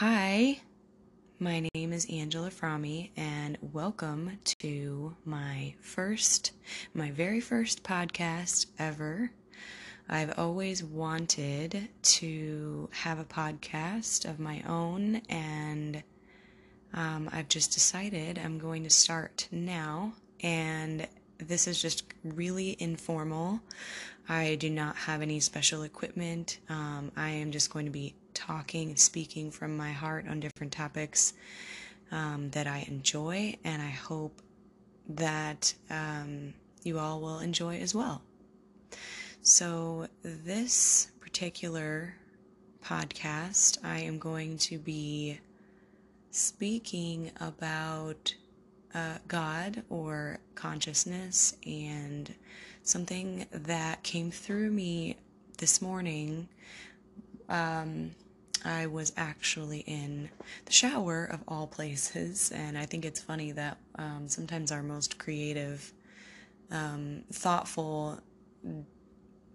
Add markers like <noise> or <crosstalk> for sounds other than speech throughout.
Hi, my name is Angela Fromme, and welcome to my first, my very first podcast ever. I've always wanted to have a podcast of my own, and um, I've just decided I'm going to start now. And this is just really informal. I do not have any special equipment. Um, I am just going to be talking and speaking from my heart on different topics um, that I enjoy, and I hope that um, you all will enjoy as well. So, this particular podcast, I am going to be speaking about uh, God or consciousness and something that came through me this morning. Um, I was actually in the shower of all places, and I think it's funny that um, sometimes our most creative, um, thoughtful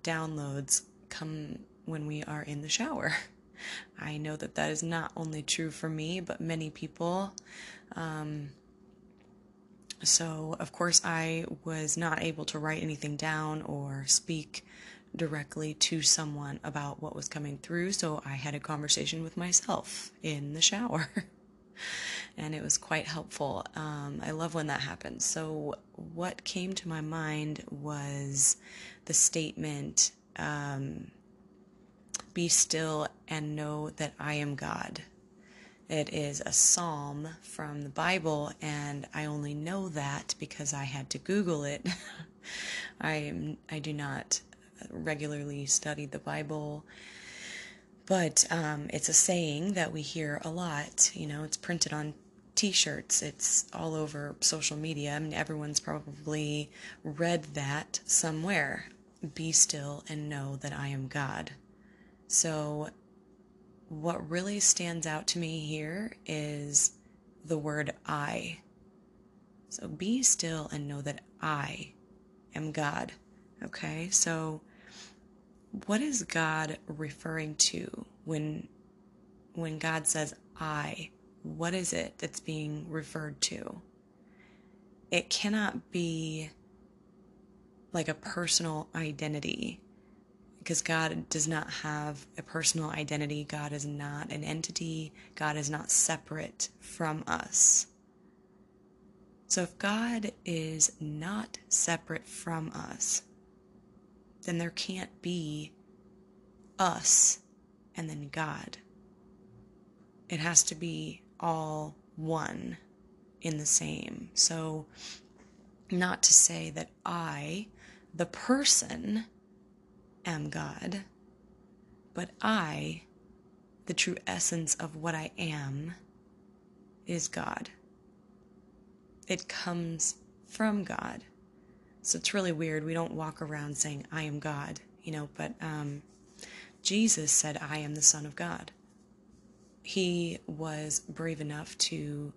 downloads come when we are in the shower. <laughs> I know that that is not only true for me, but many people. Um, so, of course, I was not able to write anything down or speak directly to someone about what was coming through, so I had a conversation with myself in the shower. <laughs> and it was quite helpful. Um, I love when that happens. So, what came to my mind was the statement um, Be still and know that I am God. It is a psalm from the Bible, and I only know that because I had to Google it. <laughs> I I do not regularly studied the Bible, but um, it's a saying that we hear a lot. You know, it's printed on T-shirts. It's all over social media. I mean, everyone's probably read that somewhere. Be still and know that I am God. So what really stands out to me here is the word I. So be still and know that I am God. Okay, so what is God referring to when when God says I? What is it that's being referred to? It cannot be like a personal identity because God does not have a personal identity. God is not an entity. God is not separate from us. So if God is not separate from us, then there can't be us and then God. It has to be all one in the same. So, not to say that I, the person, am God, but I, the true essence of what I am, is God. It comes from God. So it's really weird. We don't walk around saying, I am God, you know, but um, Jesus said, I am the Son of God. He was brave enough to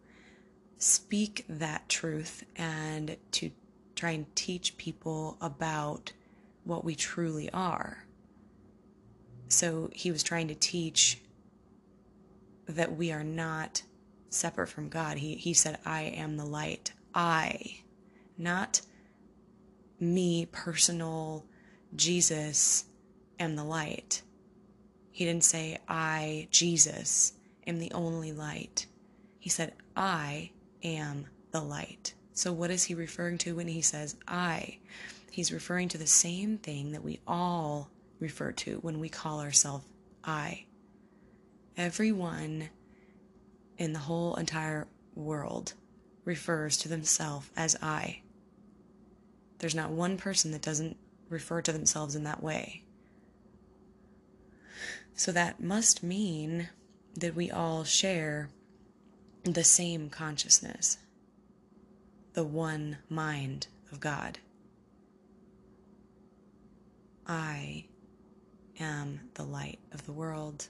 speak that truth and to try and teach people about what we truly are. So he was trying to teach that we are not separate from God. He, he said, I am the light. I, not me, personal Jesus, am the light. He didn't say, I, Jesus, am the only light. He said, I am the light. So, what is he referring to when he says I? He's referring to the same thing that we all refer to when we call ourselves I. Everyone in the whole entire world refers to themselves as I. There's not one person that doesn't refer to themselves in that way. So that must mean that we all share the same consciousness, the one mind of God. I am the light of the world.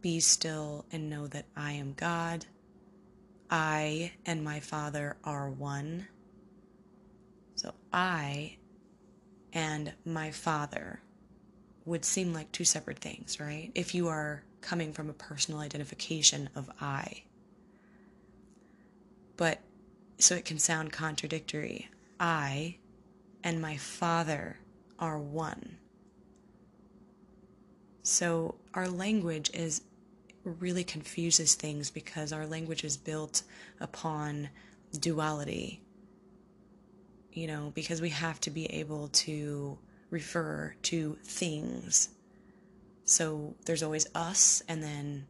Be still and know that I am God. I and my Father are one. I and my Father would seem like two separate things, right? If you are coming from a personal identification of I. But so it can sound contradictory. I and my Father are one. So our language is really confuses things because our language is built upon duality. You know, because we have to be able to refer to things. So there's always us and then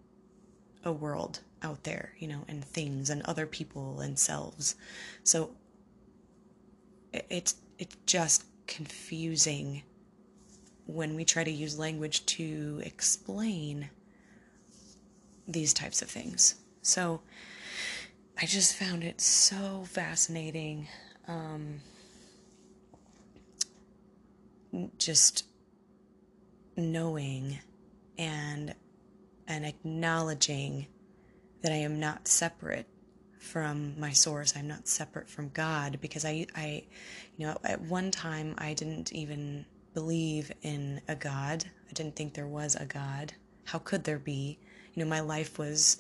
a world out there, you know, and things and other people and selves. So it's it's just confusing when we try to use language to explain these types of things. So I just found it so fascinating. Um, just knowing and and acknowledging that I am not separate from my source. I'm not separate from God because I I you know at one time I didn't even believe in a God. I didn't think there was a God. How could there be? You know, my life was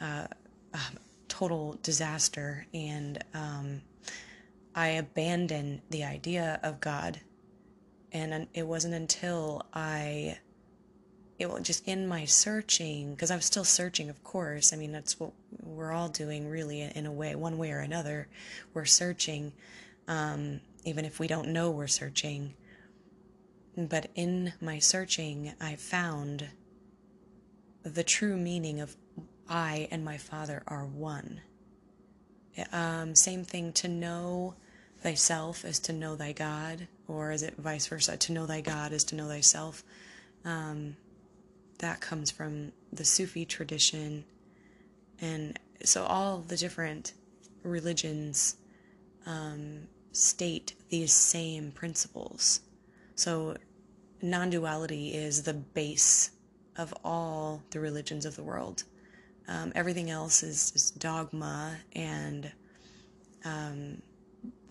uh, a total disaster, and um, I abandoned the idea of God. And it wasn't until I, it was just in my searching, because I'm still searching, of course. I mean, that's what we're all doing, really, in a way, one way or another. We're searching, um, even if we don't know we're searching. But in my searching, I found the true meaning of I and my Father are one. Um, same thing to know thyself is to know thy God, or is it vice versa? To know thy God is to know thyself. Um, that comes from the Sufi tradition. And so all the different religions um, state these same principles. So, non duality is the base of all the religions of the world. Um, everything else is, is dogma, and um,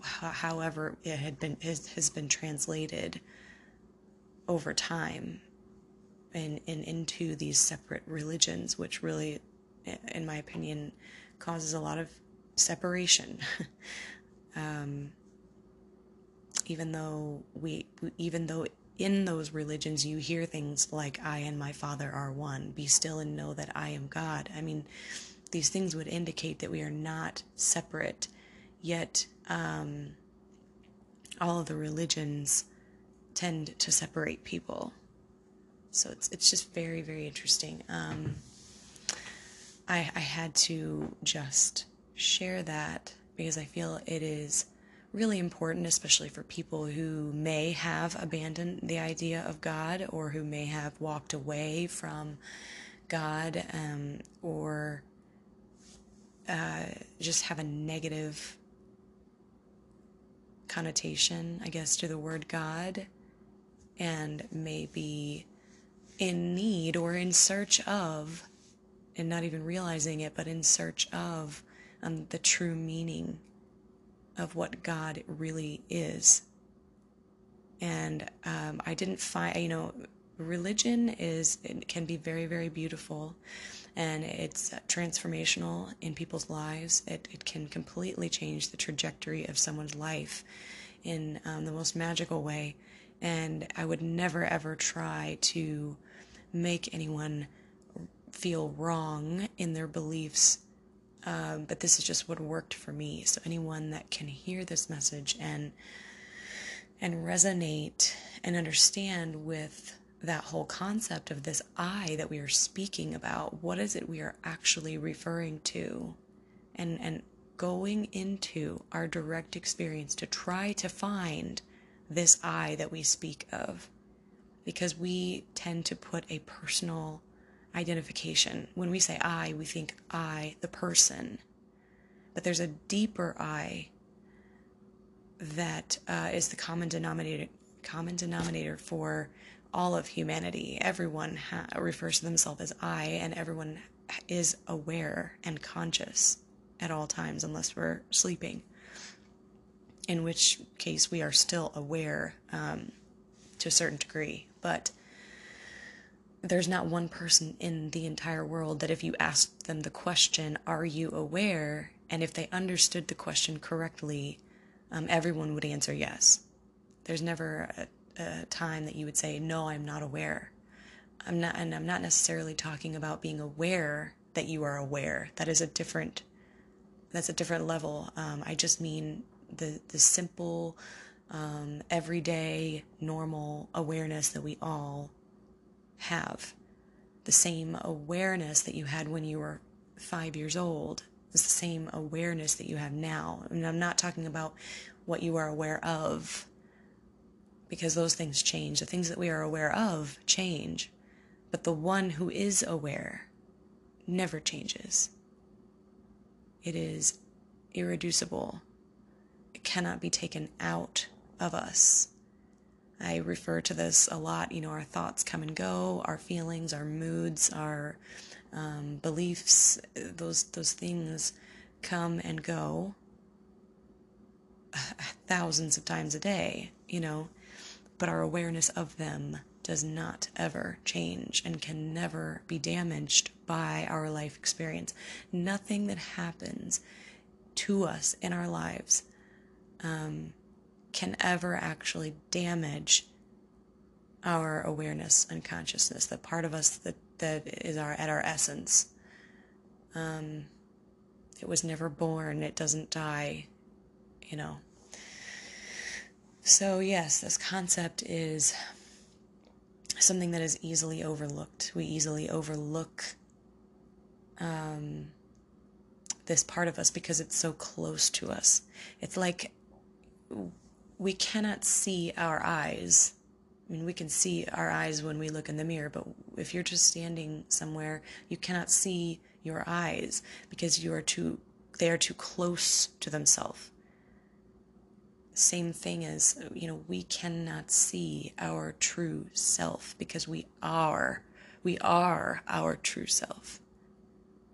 however it had been has, been translated over time and, and into these separate religions, which really, in my opinion, causes a lot of separation. <laughs> um, even though we even though in those religions you hear things like i and my father are one be still and know that i am god i mean these things would indicate that we are not separate yet um, all of the religions tend to separate people. So it's it's just very very interesting. Um, I, I had to just share that because I feel it is really important, especially for people who may have abandoned the idea of God or who may have walked away from God um, or uh, just have a negative connotation, I guess, to the word God and maybe in need or in search of, and not even realizing it, but in search of um, the true meaning of what God really is. And um, I didn't find, you know, religion is, it can be very, very beautiful and it's transformational in people's lives. It, it can completely change the trajectory of someone's life in um, the most magical way. And I would never ever try to make anyone feel wrong in their beliefs um, but this is just what worked for me. So anyone that can hear this message and and resonate and understand with that whole concept of this I that we are speaking about, what is it we are actually referring to? And and going into our direct experience to try to find this I that we speak of. Because we tend to put a personal identification. When we say I, we think I, the person. But there's a deeper I that uh, is the common denominator common denominator for all of humanity. Everyone ha- refers to themselves as I, and everyone is aware and conscious at all times, unless we're sleeping. In which case, we are still aware um, to a certain degree. But there's not one person in the entire world that if you asked them the question, Are you aware? and if they understood the question correctly, um, everyone would answer yes. There's never a, a time that you would say, No, I'm not aware. I'm not, and I'm not necessarily talking about being aware that you are aware. That is a different, that's a different level. Um, I just mean the the simple, um, everyday, normal awareness that we all have. The same awareness that you had when you were five years old is the same awareness that you have now. And I'm not talking about what you are aware of, because those things change. The things that we are aware of change. But the one who is aware never changes. It is irreducible. It cannot be taken out of us. I refer to this a lot. You know, our thoughts come and go, our feelings, our moods, our um, beliefs, those those things come and go thousands of times a day. You know, but our awareness of them does not ever change and can never be damaged by our life experience. Nothing that happens to us in our lives um, can ever actually damage our awareness and consciousness, the part of us that, that is our at our essence. Um, it was never born, it doesn't die, you know. So, yes, this concept is something that is easily overlooked. We easily overlook um, this part of us because it's so close to us. It's like we cannot see our eyes. I mean, we can see our eyes when we look in the mirror, but if you're just standing somewhere, you cannot see your eyes because you are too, they are too close to themselves. Same thing as, you know, we cannot see our true self because we are, we are our true self.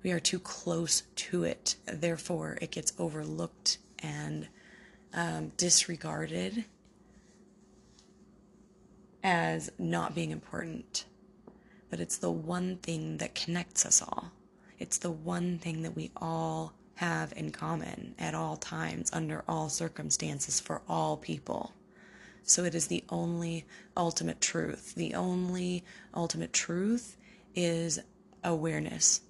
We are too close to it. Therefore, it gets overlooked and um, disregarded as not being important. But it's the one thing that connects us all. It's the one thing that we all have in common at all times, under all circumstances, for all people. So it is the only ultimate truth. The only ultimate truth is awareness,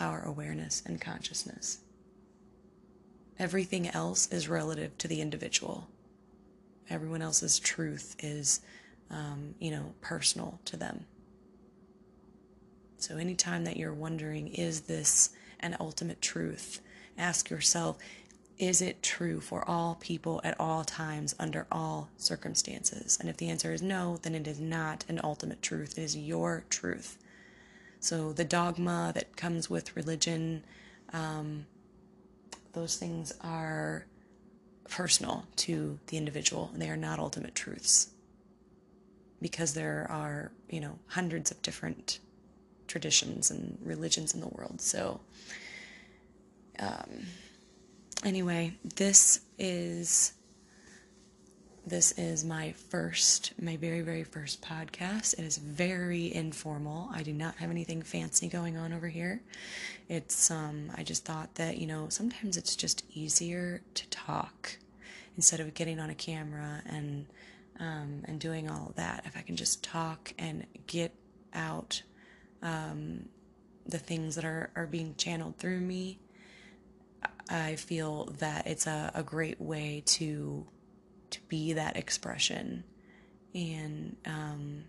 our awareness and consciousness. Everything else is relative to the individual. Everyone else's truth is, um, you know, personal to them. So, anytime that you're wondering, is this an ultimate truth? Ask yourself, is it true for all people at all times under all circumstances? And if the answer is no, then it is not an ultimate truth. It is your truth. So, the dogma that comes with religion, um, those things are personal to the individual. They are not ultimate truths because there are, you know, hundreds of different traditions and religions in the world. So, um, anyway, this is this is my first, my very, very first podcast. It is very informal. I do not have anything fancy going on over here. It's, um, I just thought that, you know, sometimes it's just easier to talk instead of getting on a camera and, um, and doing all of that. If I can just talk and get out, um, the things that are, are being channeled through me, I feel that it's a, a great way to to be that expression. And um,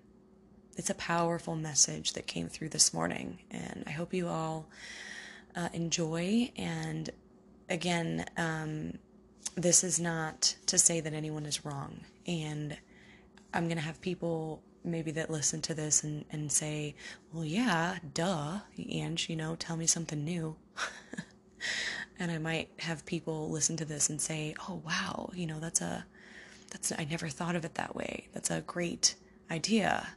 it's a powerful message that came through this morning. And I hope you all uh, enjoy. And again, um, this is not to say that anyone is wrong. And I'm going to have people maybe that listen to this and, and say, well, yeah, duh, Ange, you know, tell me something new. <laughs> and I might have people listen to this and say, oh, wow, you know, that's a that's I never thought of it that way. That's a great idea,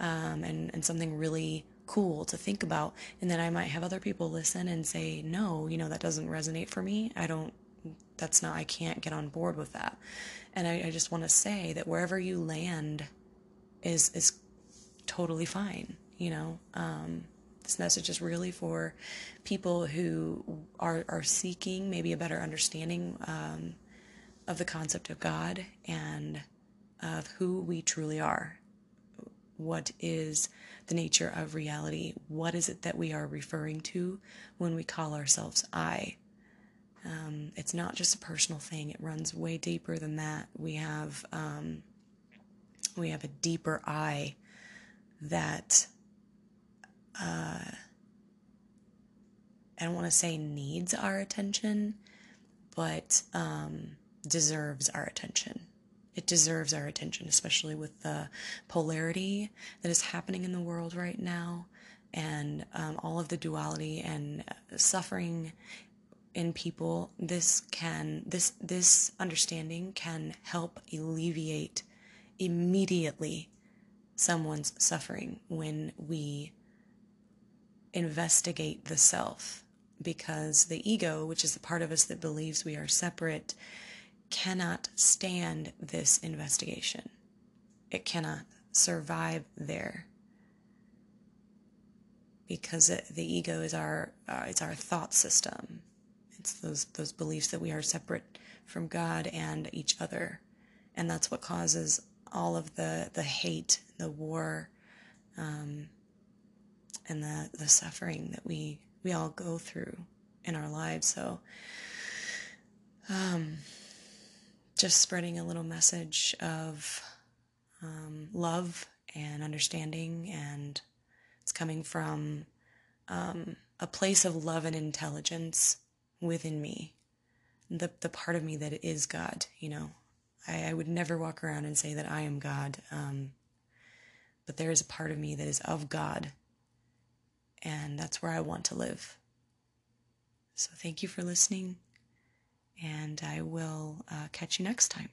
um, and and something really cool to think about. And then I might have other people listen and say, no, you know, that doesn't resonate for me. I don't. That's not. I can't get on board with that. And I, I just want to say that wherever you land is is totally fine. You know, um, this message is really for people who are, are seeking maybe a better understanding um, of the concept of God and of who we truly are. What is the nature of reality? What is it that we are referring to when we call ourselves I? Um, it's not just a personal thing. It runs way deeper than that. We have um, we have a deeper I that uh, I don't want to say needs our attention, but um, deserves our attention. It deserves our attention, especially with the polarity that is happening in the world right now and um, all of the duality and suffering in people this can this this understanding can help alleviate immediately someone's suffering when we investigate the self because the ego which is the part of us that believes we are separate cannot stand this investigation. It cannot survive there. Because it, the ego is our uh, it's our thought system. It's those those beliefs that we are separate from God and each other, and that's what causes all of the the hate, the war, um, and the the suffering that we we all go through in our lives. So, um, just spreading a little message of um, love and understanding, and it's coming from um, a place of love and intelligence within me, the the part of me that is God. You know, I, I would never walk around and say that I am God, um, but there is a part of me that is of God, and that's where I want to live. So thank you for listening, and I will uh, catch you next time.